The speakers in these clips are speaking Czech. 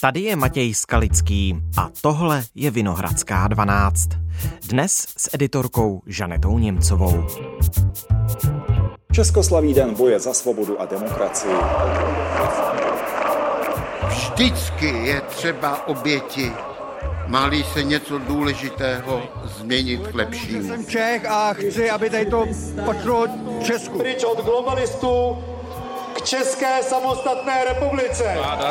Tady je Matěj Skalický a tohle je Vinohradská 12. Dnes s editorkou Žanetou Němcovou. Českoslaví den boje za svobodu a demokracii. Vždycky je třeba oběti. Máli se něco důležitého změnit k lepšímu. Jsem Čech a chci, aby tady to patřilo Česku. Pryč od globalistů České samostatné republice. Vláda,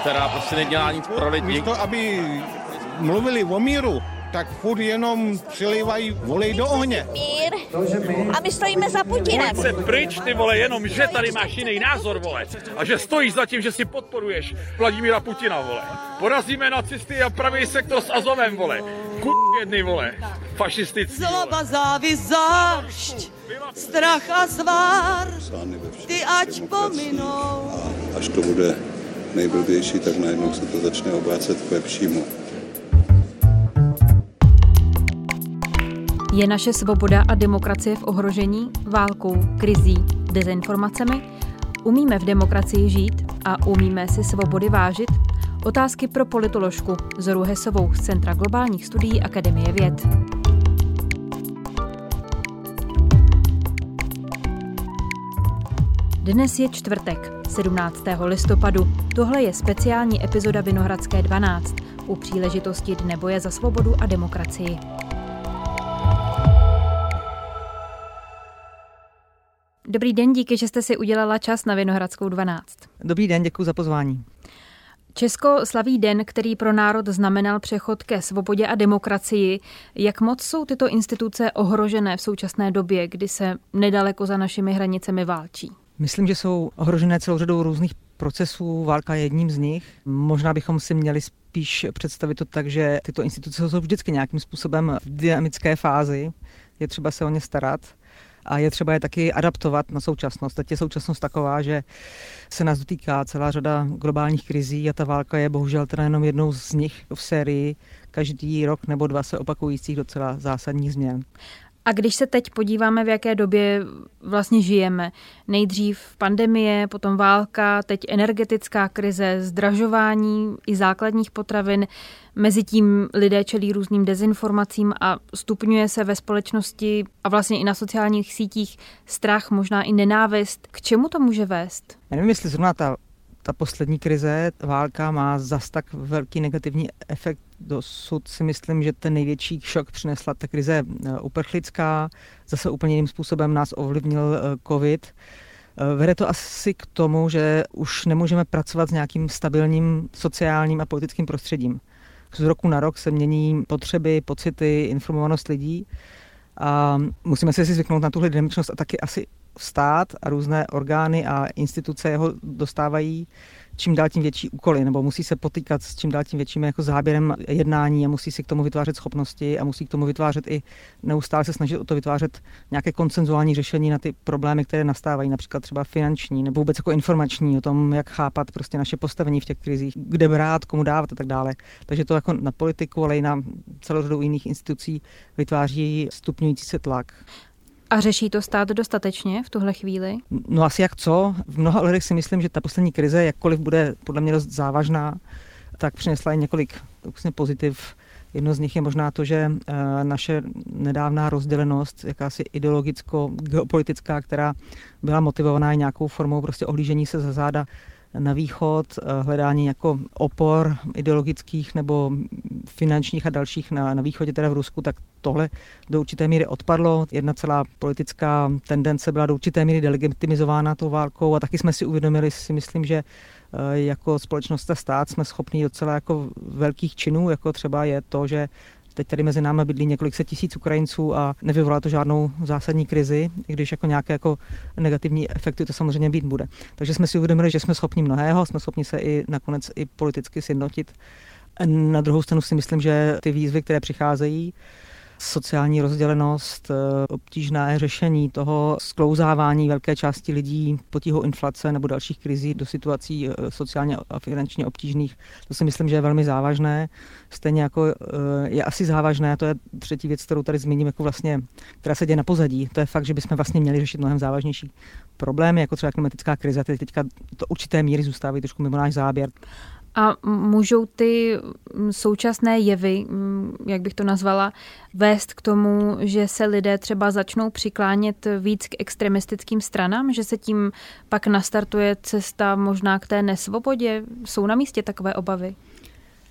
která prostě nedělá nic pro lidi. Místo, aby mluvili o míru, tak furt jenom přilívají volej do ohně. mír a my stojíme za Putinem. se pryč, ty vole, jenom že tady máš jiný názor, vole. A že stojíš za tím, že si podporuješ Vladimíra Putina, vole. Porazíme nacisty a pravý sektor s Azovem, vole. Kur jedny, vole. Fašistický, vole. Zloba, závis, zášť, strach a zvár, ty ať pominou. A až to bude nejblbější, tak najednou se to začne obrácet k lepšímu. Je naše svoboda a demokracie v ohrožení válkou, krizí, dezinformacemi? Umíme v demokracii žít a umíme si svobody vážit? Otázky pro politoložku Zoru Hesovou z Centra globálních studií Akademie věd. Dnes je čtvrtek, 17. listopadu. Tohle je speciální epizoda Vinohradské 12 u příležitosti Dne boje za svobodu a demokracii. Dobrý den, díky, že jste si udělala čas na Vinohradskou 12. Dobrý den, děkuji za pozvání. Česko slaví den, který pro národ znamenal přechod ke svobodě a demokracii. Jak moc jsou tyto instituce ohrožené v současné době, kdy se nedaleko za našimi hranicemi válčí? Myslím, že jsou ohrožené celou řadou různých procesů, válka je jedním z nich. Možná bychom si měli spíš představit to tak, že tyto instituce jsou vždycky nějakým způsobem v dynamické fázi, je třeba se o ně starat a je třeba je taky adaptovat na současnost. Teď je současnost taková, že se nás dotýká celá řada globálních krizí a ta válka je bohužel teda jenom jednou z nich v sérii každý rok nebo dva se opakujících docela zásadních změn. A když se teď podíváme, v jaké době vlastně žijeme, nejdřív pandemie, potom válka, teď energetická krize, zdražování i základních potravin, Mezitím lidé čelí různým dezinformacím a stupňuje se ve společnosti a vlastně i na sociálních sítích strach, možná i nenávist. K čemu to může vést? Já nevím, jestli zrovna ta, ta poslední krize, válka má zas tak velký negativní efekt. Dosud si myslím, že ten největší šok přinesla ta krize eh, uprchlická. Zase úplně jiným způsobem nás ovlivnil eh, covid. Eh, vede to asi k tomu, že už nemůžeme pracovat s nějakým stabilním sociálním a politickým prostředím z roku na rok se mění potřeby, pocity, informovanost lidí a musíme si zvyknout na tuhle dynamičnost a taky asi stát a různé orgány a instituce jeho dostávají čím dál tím větší úkoly, nebo musí se potýkat s čím dál tím větším jako záběrem jednání a musí si k tomu vytvářet schopnosti a musí k tomu vytvářet i neustále se snažit o to vytvářet nějaké koncenzuální řešení na ty problémy, které nastávají, například třeba finanční nebo vůbec jako informační, o tom, jak chápat prostě naše postavení v těch krizích, kde brát, komu dávat a tak dále. Takže to jako na politiku, ale i na celou řadu jiných institucí vytváří stupňující se tlak. A řeší to stát dostatečně v tuhle chvíli? No asi jak co. V mnoha ohledech si myslím, že ta poslední krize, jakkoliv bude podle mě dost závažná, tak přinesla i několik vlastně pozitiv. Jedno z nich je možná to, že eh, naše nedávná rozdělenost, jakási ideologicko-geopolitická, která byla motivovaná nějakou formou prostě ohlížení se za záda na východ, eh, hledání jako opor ideologických nebo finančních a dalších na, na východě, teda v Rusku, tak tohle do určité míry odpadlo. Jedna celá politická tendence byla do určité míry delegitimizována tou válkou a taky jsme si uvědomili, si myslím, že eh, jako společnost a stát jsme schopni docela jako velkých činů, jako třeba je to, že Teď tady mezi námi bydlí několik set tisíc Ukrajinců a nevyvolá to žádnou zásadní krizi, i když jako nějaké jako negativní efekty to samozřejmě být bude. Takže jsme si uvědomili, že jsme schopni mnohého, jsme schopni se i nakonec i politicky sjednotit. Na druhou stranu si myslím, že ty výzvy, které přicházejí, sociální rozdělenost, eh, obtížné řešení toho sklouzávání velké části lidí potíhou inflace nebo dalších krizí do situací eh, sociálně a finančně obtížných. To si myslím, že je velmi závažné. Stejně jako eh, je asi závažné, to je třetí věc, kterou tady zmíním, jako vlastně, která se děje na pozadí. To je fakt, že bychom vlastně měli řešit mnohem závažnější problémy, jako třeba klimatická krize. Teď teďka to určité míry zůstávají trošku mimo náš záběr. A můžou ty současné jevy, jak bych to nazvala, vést k tomu, že se lidé třeba začnou přiklánět víc k extremistickým stranám, že se tím pak nastartuje cesta možná k té nesvobodě? Jsou na místě takové obavy?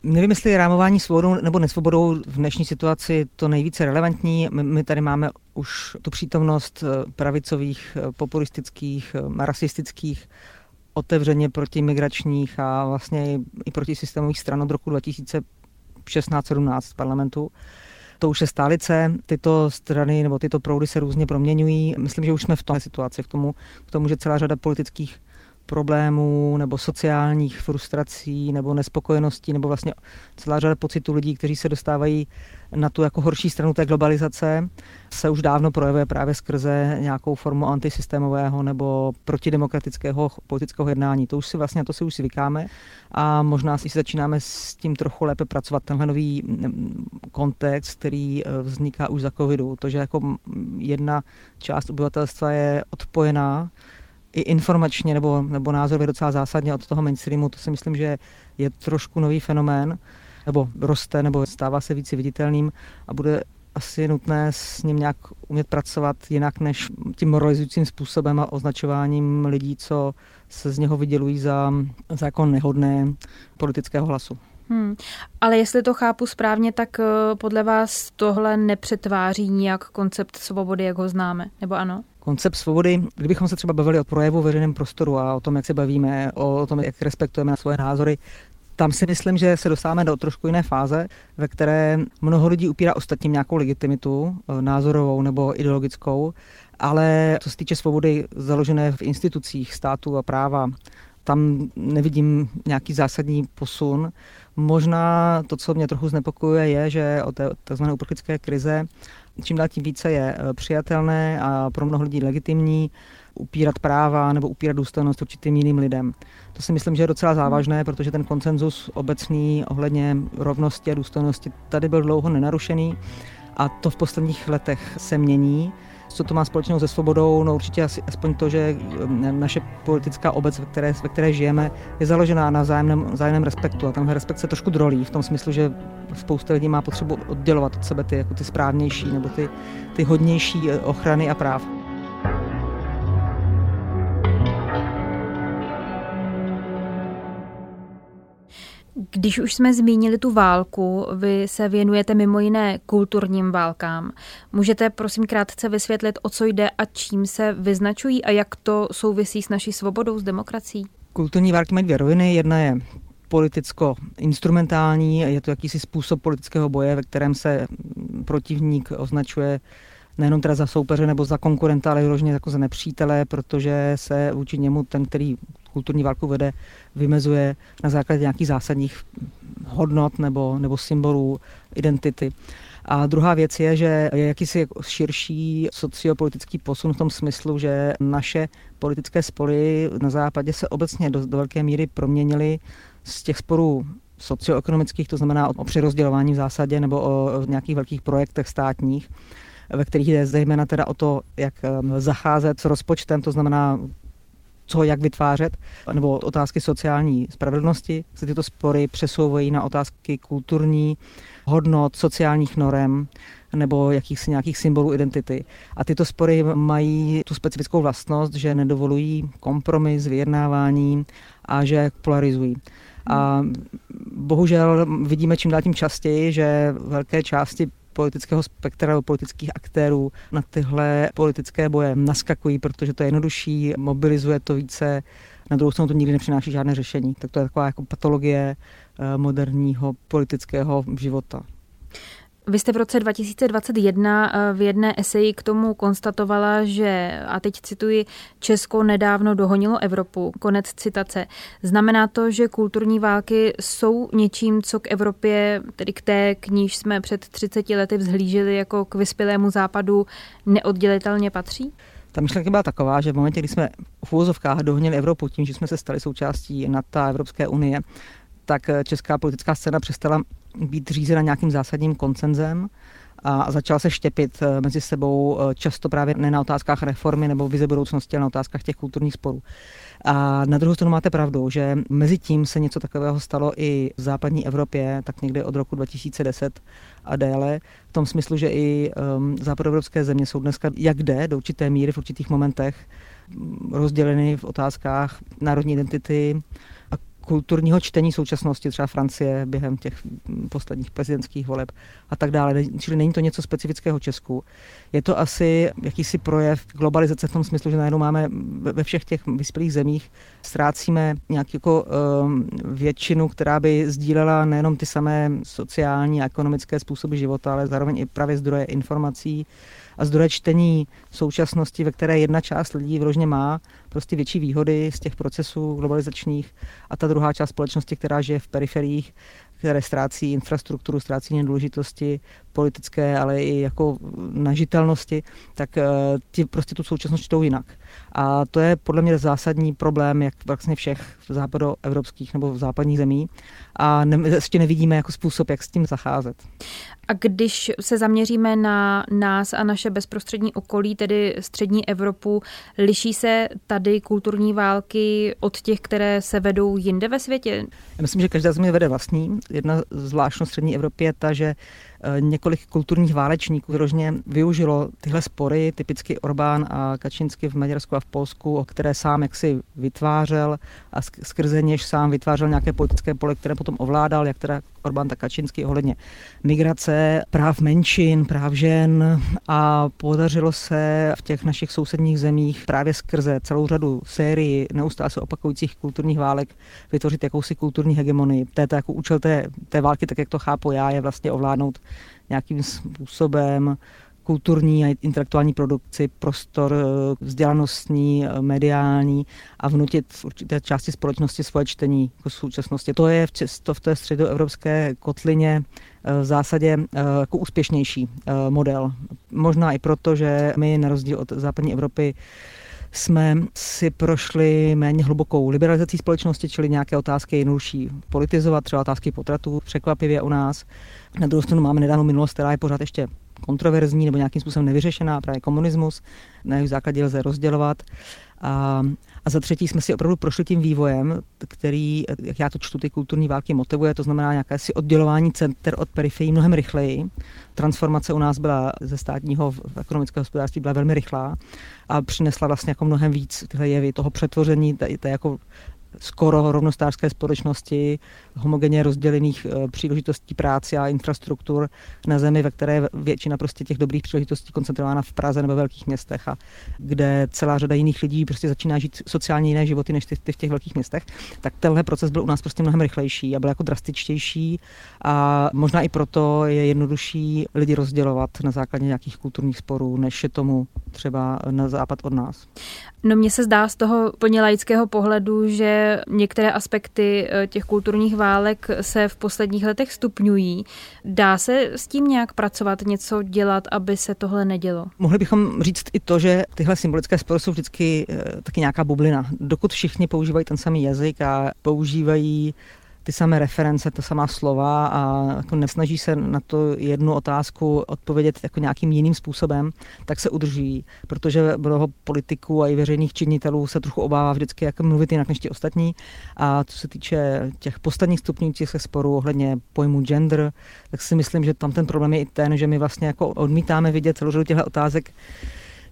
Nevím, jestli je rámování svobodou nebo nesvobodou v dnešní situaci to nejvíce relevantní. My tady máme už tu přítomnost eh, pravicových, eh, populistických, eh, rasistických, otevřeně protimigračních a vlastně i proti systémových stran od roku 2016-17 parlamentu. To už je stálice, tyto strany nebo tyto proudy se různě proměňují. Myslím, že už jsme v té situaci, k tomu, k tomu že celá řada politických problémů nebo sociálních frustrací nebo nespokojeností nebo vlastně celá řada pocitů lidí, kteří se dostávají na tu jako horší stranu té globalizace, se už dávno projevuje právě skrze nějakou formu antisystémového nebo protidemokratického politického jednání. To už si vlastně, to si už zvykáme a možná si začínáme s tím trochu lépe pracovat. Tenhle nový mm, kontext, který eh, vzniká už za covidu, to, že jako jedna část obyvatelstva je odpojená i informačně nebo, nebo názorově docela zásadně od toho mainstreamu, to si myslím, že je trošku nový fenomén, nebo roste, nebo stává se více viditelným a bude asi nutné s ním nějak umět pracovat jinak než tím moralizujícím způsobem a označováním lidí, co se z něho vydělují za, za jako nehodné politického hlasu. Hmm. Ale jestli to chápu správně, tak eh, podle vás tohle nepřetváří nijak koncept svobody, jak ho známe, nebo ano? Koncept svobody, kdybychom se třeba bavili o projevu veřejném prostoru a o tom, jak se bavíme, o tom, jak respektujeme svoje názory, tam si myslím, že se dostáváme do trošku jiné fáze, ve které mnoho lidí upírá ostatním nějakou legitimitu, eh, názorovou nebo ideologickou, ale co se týče svobody založené v institucích státu a práva, tam nevidím nějaký zásadní posun. Možná to, co mě trochu znepokojuje, je, že o té tzv. uprchlické krize čím dál tím více je eh, přijatelné a pro mnoho lidí legitimní upírat práva nebo upírat důstojnost určitým jiným lidem. To si myslím, že je docela závažné, protože ten koncenzus obecný ohledně rovnosti a důstojnosti tady byl dlouho nenarušený a to v posledních letech se mění. Co to má společného se svobodou? No určitě asi, aspoň to, že naše politická obec, ve které, ve které žijeme, je založená na vzájemném, vzájemném respektu. A tenhle respekt se trošku drolí v tom smyslu, že spousta lidí má potřebu oddělovat od sebe ty, jako ty správnější nebo ty, ty hodnější eh, ochrany a práv. Když už jsme zmínili tu válku, vy se věnujete mimo jiné kulturním válkám. Můžete prosím krátce vysvětlit, o co jde a čím se vyznačují a jak to souvisí s naší svobodou, s demokracií? Kulturní války mají dvě roviny. Jedna je politicko-instrumentální, je to jakýsi způsob politického boje, ve kterém se protivník označuje nejenom teda za soupeře nebo za konkurenta, ale vyloženě jako za nepřítele, protože se vůči němu ten, který kulturní válku vede, vymezuje na základě nějakých zásadních hodnot nebo, nebo symbolů identity. A druhá věc je, že je jakýsi širší sociopolitický posun v tom smyslu, že naše politické spory na západě se obecně do, do velké míry proměnily z těch sporů socioekonomických, to znamená o přerozdělování v zásadě nebo o, nějakých velkých projektech státních, ve kterých jde zejména teda o to, jak um, zacházet s rozpočtem, to znamená co jak vytvářet, nebo otázky sociální spravedlnosti, se tyto spory přesouvají na otázky kulturní, hodnot, sociálních norem nebo jakýchsi nějakých symbolů identity. A tyto spory mají tu specifickou vlastnost, že nedovolují kompromis, vyjednávání a že polarizují. A bohužel vidíme čím dál tím častěji, že velké části politického spektra politických aktérů na tyhle politické boje naskakují, protože to je jednodušší, mobilizuje to více, na druhou stranu to nikdy nepřináší žádné řešení. Tak to je taková jako patologie eh, moderního politického života. Vy jste v roce 2021 eh, v jedné eseji k tomu konstatovala, že, a teď cituji, Česko nedávno dohonilo Evropu, konec citace. Znamená to, že kulturní války jsou něčím, co k Evropě, tedy k té, k níž jsme před 30 lety vzhlíželi jako k vyspělému západu, neoddělitelně patří? Ta myšlenka byla taková, že v momentě, kdy jsme v úvozovkách dohonili Evropu tím, že jsme se stali součástí NATO Evropské unie, tak česká politická scéna přestala být řízena nějakým zásadním koncenzem a začala se štěpit eh, mezi sebou často právě ne na otázkách reformy nebo vize budoucnosti, ale na otázkách těch kulturních sporů. A na druhou stranu máte pravdu, že mezi tím se něco takového stalo i v západní Evropě, tak někdy od roku 2010 a déle, v tom smyslu, že i um, západoevropské země jsou dneska jak jde do určité míry v určitých momentech rozděleny v otázkách národní identity kulturního čtení současnosti, třeba Francie během těch posledních prezidentských voleb a tak dále. Čili není to něco specifického Česku. Je to asi jakýsi projev globalizace v tom smyslu, že najednou máme ve všech těch vyspělých zemích ztrácíme nějak jako um, většinu, která by sdílela nejenom ty samé sociální a ekonomické způsoby života, ale zároveň i právě zdroje informací, a zdroje čtení současnosti, ve které jedna část lidí vložně má prostě větší výhody z těch procesů globalizačních a ta druhá část společnosti, která žije v periferiích, které ztrácí infrastrukturu, ztrácí nedůležitosti politické, ale i jako nažitelnosti, tak eh, ti prostě tu současnost čtou jinak. A to je podle mě zásadní problém, jak vlastně všech západoevropských nebo v západních zemí. A ne, ještě nevidíme jako způsob, jak s tím zacházet. A když se zaměříme na nás a naše bezprostřední okolí, tedy střední Evropu, liší se tady kulturní války od těch, které se vedou jinde ve světě? Já myslím, že každá země vede vlastní. Jedna zvláštnost střední Evropy je ta, že několik kulturních válečníků vyrožně využilo tyhle spory, typicky Orbán a Kačinsky v Maďarsku a v Polsku, o které sám jaksi vytvářel a skrze něž sám vytvářel nějaké politické pole, které potom ovládal, jak teda Orbán tak Kačinsky ohledně migrace, práv menšin, práv žen a podařilo se v těch našich sousedních zemích právě skrze celou řadu sérii neustále se opakujících kulturních válek vytvořit jakousi kulturní hegemonii. To je jako účel té, té války, tak jak to chápu já, je vlastně ovládnout nějakým způsobem kulturní a intelektuální produkci, prostor eh, vzdělanostní, eh, mediální a vnutit v určité části společnosti svoje čtení jako současnosti. To je v, to v té středoevropské kotlině eh, v zásadě jako úspěšnější model. Možná i proto, že my na rozdíl od západní Evropy jsme si prošli méně hlubokou liberalizací společnosti, čili nějaké otázky je jednodušší politizovat, třeba otázky potratů, překvapivě u nás. Na druhou stranu máme nedávnou minulost, která je pořád ještě kontroverzní nebo nějakým způsobem nevyřešená, právě komunismus, na jeho základě lze rozdělovat. A, a za třetí jsme si opravdu prošli tím vývojem, který, jak já to čtu, ty kulturní války motivuje, to znamená nějaké si oddělování center od periferií mnohem rychleji. Transformace u nás byla ze státního v ekonomického hospodářství byla velmi rychlá a přinesla vlastně jako mnohem víc tyhle jevy toho přetvoření, té, té jako skoro rovnostářské společnosti, homogenně rozdělených eh, příležitostí práce a infrastruktur na zemi, ve které většina prostě těch dobrých příležitostí koncentrována v Praze nebo velkých městech a kde celá řada jiných lidí prostě začíná žít sociálně jiné životy než ty, ty v těch velkých městech, tak tenhle proces byl u nás prostě mnohem rychlejší a byl jako drastičtější a možná i proto je jednodušší lidi rozdělovat na základě nějakých kulturních sporů, než je tomu třeba na západ od nás. No mně se zdá z toho plně laického pohledu, že některé aspekty eh, těch kulturních válek se v posledních letech stupňují. Dá se s tím nějak pracovat, něco dělat, aby se tohle nedělo? Mohli bychom říct i to, že tyhle symbolické spory jsou vždycky eh, taky nějaká bublina. Dokud všichni používají ten samý jazyk a používají ty samé reference, ta samá slova a jako nesnaží se na to jednu otázku odpovědět jako nějakým jiným způsobem, tak se udrží, protože mnoho politiků a i veřejných činitelů se trochu obává vždycky, jak mluvit jinak než ti ostatní. A co se týče těch posledních stupňujících se sporů ohledně pojmu gender, tak si myslím, že tam ten problém je i ten, že my vlastně jako odmítáme vidět celou řadu těchto otázek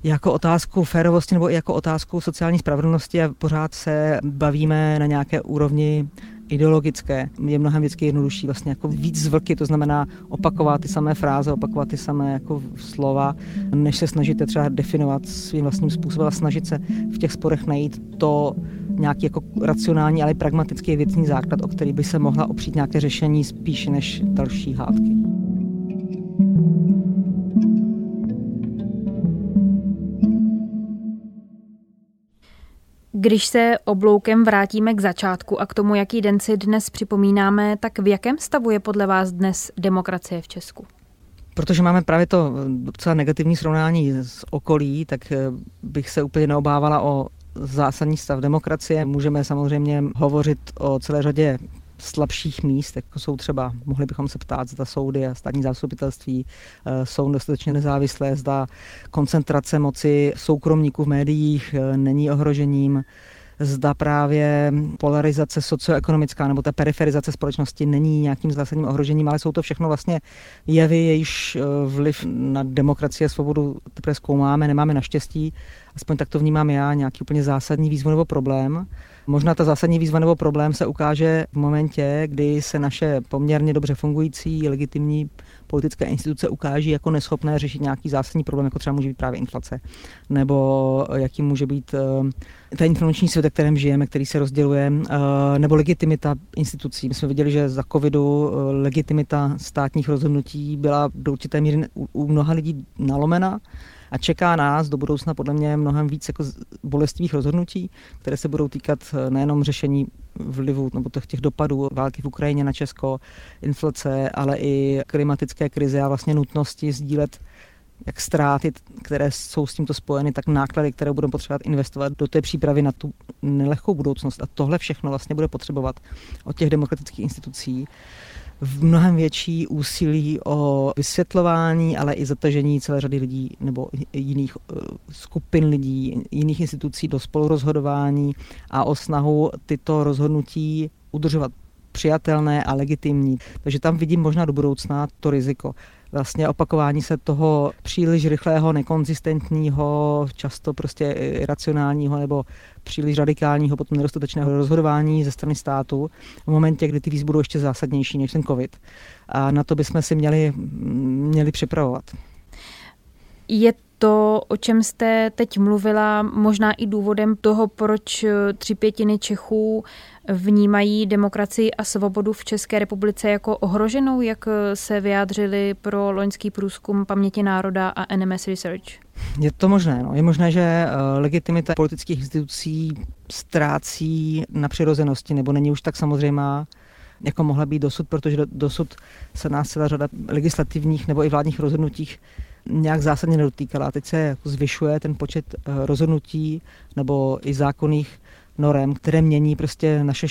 jako otázku férovosti nebo i jako otázku sociální spravedlnosti a pořád se bavíme na nějaké úrovni ideologické je mnohem vždycky jednodušší vlastně jako víc zvlky, to znamená opakovat ty samé fráze, opakovat ty samé jako slova, než se snažíte třeba definovat svým vlastním způsobem a snažit se v těch sporech najít to nějaký jako racionální, ale pragmatický věcný základ, o který by se mohla opřít nějaké řešení spíše než další hádky. Když se obloukem vrátíme k začátku a k tomu, jaký den si dnes připomínáme, tak v jakém stavu je podle vás dnes demokracie v Česku? Protože máme právě to docela negativní srovnání s okolí, tak eh, bych se úplně neobávala o zásadní stav demokracie. Můžeme samozřejmě hovořit o celé řadě slabších míst, jako jsou třeba, mohli bychom se ptát, zda soudy a státní zastupitelství eh, jsou dostatečně nezávislé, zda koncentrace moci soukromníků v médiích eh, není ohrožením, zda právě polarizace socioekonomická nebo ta periferizace společnosti není nějakým zásadním ohrožením, ale jsou to všechno vlastně jevy, jejíž eh, vliv na demokracii a svobodu teprve zkoumáme, nemáme naštěstí, aspoň tak to vnímám já, nějaký úplně zásadní výzvu nebo problém. Možná ta zásadní výzva nebo problém se ukáže v momentě, kdy se naše poměrně dobře fungující, legitimní politické instituce ukáží jako neschopné řešit nějaký zásadní problém, jako třeba může být právě inflace, nebo jaký může být eh, ten informační svět, ve kterém žijeme, který se rozděluje, eh, nebo legitimita institucí. My jsme viděli, že za covidu eh, legitimita státních rozhodnutí byla do určité míry u mnoha lidí nalomena a čeká nás do budoucna podle mě mnohem víc jako bolestivých rozhodnutí, které se budou týkat eh, nejenom řešení vlivu nebo těch dopadů války v Ukrajině na Česko, inflace, ale i klimatické krize a vlastně nutnosti sdílet jak ztráty, které jsou s tímto spojeny, tak náklady, které budeme potřebovat investovat do té přípravy na tu nelehkou budoucnost. A tohle všechno vlastně bude potřebovat od těch demokratických institucí v mnohem větší úsilí o vysvětlování, ale i zatažení celé řady lidí nebo jiných eh, skupin lidí, jiných institucí do spolurozhodování a o snahu tyto rozhodnutí udržovat přijatelné a legitimní. Takže tam vidím možná do budoucna to riziko vlastně opakování se toho příliš rychlého, nekonzistentního, často prostě iracionálního nebo příliš radikálního, potom nedostatečného rozhodování ze strany státu v momentě, kdy ty výzvy budou ještě zásadnější než ten COVID. A na to bychom si měli, měli připravovat. Je to, o čem jste teď mluvila, možná i důvodem toho, proč tři pětiny Čechů vnímají demokracii a svobodu v České republice jako ohroženou, jak se vyjádřili pro loňský průzkum paměti národa a NMS Research? Je to možné. No. Je možné, že eh, legitimita politických institucí ztrácí na přirozenosti nebo není už tak samozřejmá, jako mohla být dosud, protože dosud se nás celá řada legislativních nebo i vládních rozhodnutích nějak zásadně nedotýkala. Teď se jako zvyšuje ten počet eh, rozhodnutí nebo i zákonných norem, které mění prostě naše,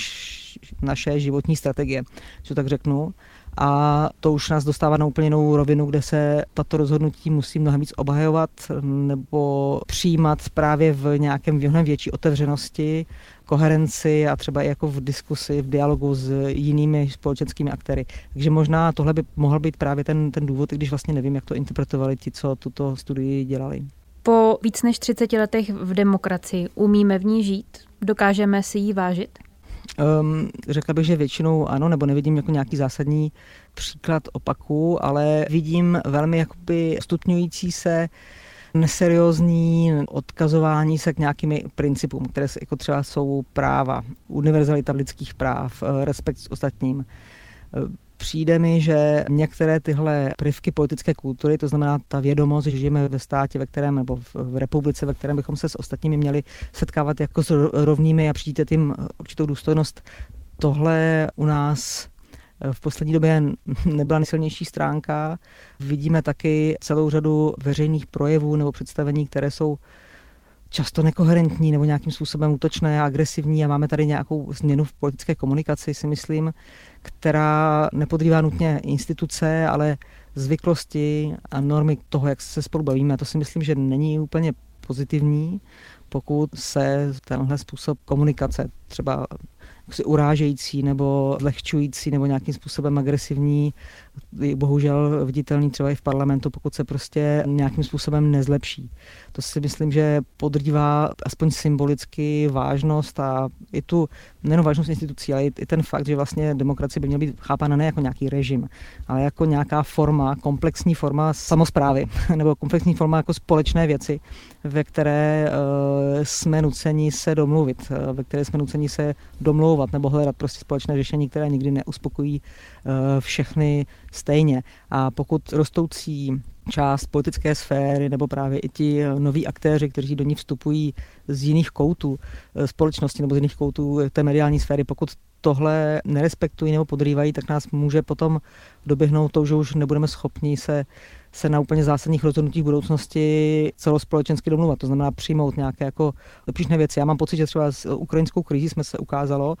naše životní strategie, že tak řeknu. A to už nás dostává na úplně jinou rovinu, kde se tato rozhodnutí musí mnohem víc obhajovat nebo přijímat právě v nějakém mnohem větší otevřenosti, koherenci a třeba i jako v diskusi, v dialogu s jinými společenskými aktéry. Takže možná tohle by mohl být právě ten, ten důvod, i když vlastně nevím, jak to interpretovali ti, co tuto studii dělali. Po víc než 30 letech v demokracii umíme v ní žít? Dokážeme si ji vážit? Um, řekla bych, že většinou ano, nebo nevidím jako nějaký zásadní příklad opaku, ale vidím velmi jakoby stupňující se neseriózní odkazování se k nějakým principům, které jako třeba jsou práva, univerzalita lidských práv, eh, respekt s ostatním Přijde mi, že některé tyhle prvky politické kultury, to znamená ta vědomost, že žijeme ve státě, ve kterém, nebo v republice, ve kterém bychom se s ostatními měli setkávat jako s rovnými a přijít tím určitou důstojnost, tohle u nás v poslední době nebyla nejsilnější stránka. Vidíme taky celou řadu veřejných projevů nebo představení, které jsou často nekoherentní nebo nějakým způsobem útočné a agresivní a máme tady nějakou změnu v politické komunikaci, si myslím, která nepodrývá nutně instituce, ale zvyklosti a normy toho, jak se spolu bavíme. To si myslím, že není úplně pozitivní, pokud se tenhle způsob komunikace třeba urážející nebo zlehčující nebo nějakým způsobem agresivní, bohužel viditelný třeba i v parlamentu, pokud se prostě nějakým způsobem nezlepší. To si myslím, že podrývá aspoň symbolicky vážnost a i tu nejen vážnost institucí, ale i ten fakt, že vlastně demokracie by měla být chápána ne jako nějaký režim, ale jako nějaká forma, komplexní forma samozprávy nebo komplexní forma jako společné věci, ve které uh, jsme nuceni se domluvit, uh, ve které jsme nuceni se domlouvat nebo hledat prostě společné řešení, které nikdy neuspokojí všechny stejně. A pokud rostoucí část politické sféry nebo právě i ti noví aktéři, kteří do ní vstupují z jiných koutů společnosti nebo z jiných koutů té mediální sféry, pokud tohle nerespektují nebo podrývají, tak nás může potom doběhnout to, že už nebudeme schopni se se na úplně zásadních rozhodnutích budoucnosti celospolečensky domluvat. To znamená přijmout nějaké jako obtížné věci. Já mám pocit, že třeba s ukrajinskou krizí jsme se ukázalo,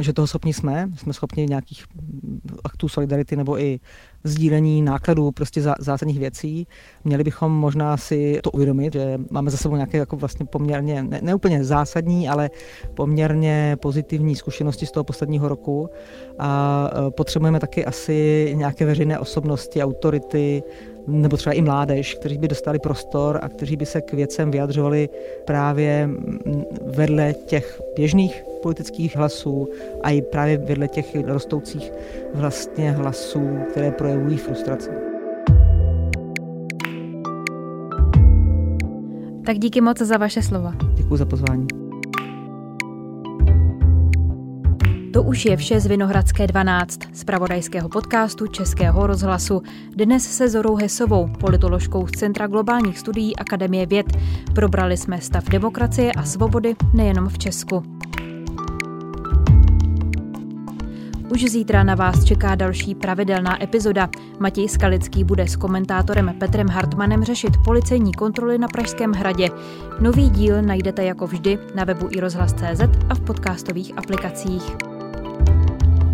že toho schopni jsme. Jsme schopni nějakých aktů solidarity nebo i sdílení nákladů prostě zásadních věcí. Měli bychom možná si to uvědomit, že máme za sebou nějaké jako vlastně poměrně, ne, ne úplně zásadní, ale poměrně pozitivní zkušenosti z toho posledního roku a e, potřebujeme taky asi nějaké veřejné osobnosti, autority, nebo třeba i mládež, kteří by dostali prostor a kteří by se k věcem vyjadřovali právě vedle těch běžných politických hlasů a i právě vedle těch rostoucích vlastně hlasů, které projevují frustraci. Tak díky moc za vaše slova. Děkuji za pozvání. To už je vše z Vinohradské 12, z pravodajského podcastu Českého rozhlasu. Dnes se Zorou Hesovou, politoložkou z Centra globálních studií Akademie věd. Probrali jsme stav demokracie a svobody nejenom v Česku. Už zítra na vás čeká další pravidelná epizoda. Matěj Skalický bude s komentátorem Petrem Hartmanem řešit policejní kontroly na Pražském hradě. Nový díl najdete jako vždy na webu i rozhlas.cz a v podcastových aplikacích.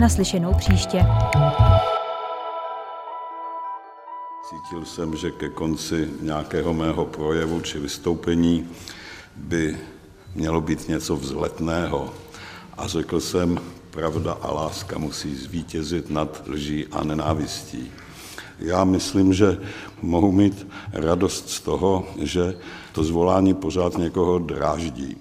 Naslyšenou příště. Cítil jsem, že ke konci nějakého mého projevu či vystoupení by mělo být něco vzletného. A řekl jsem, pravda a láska musí zvítězit nad lží a nenávistí. Já myslím, že mohu mít radost z toho, že to zvolání pořád někoho dráždí.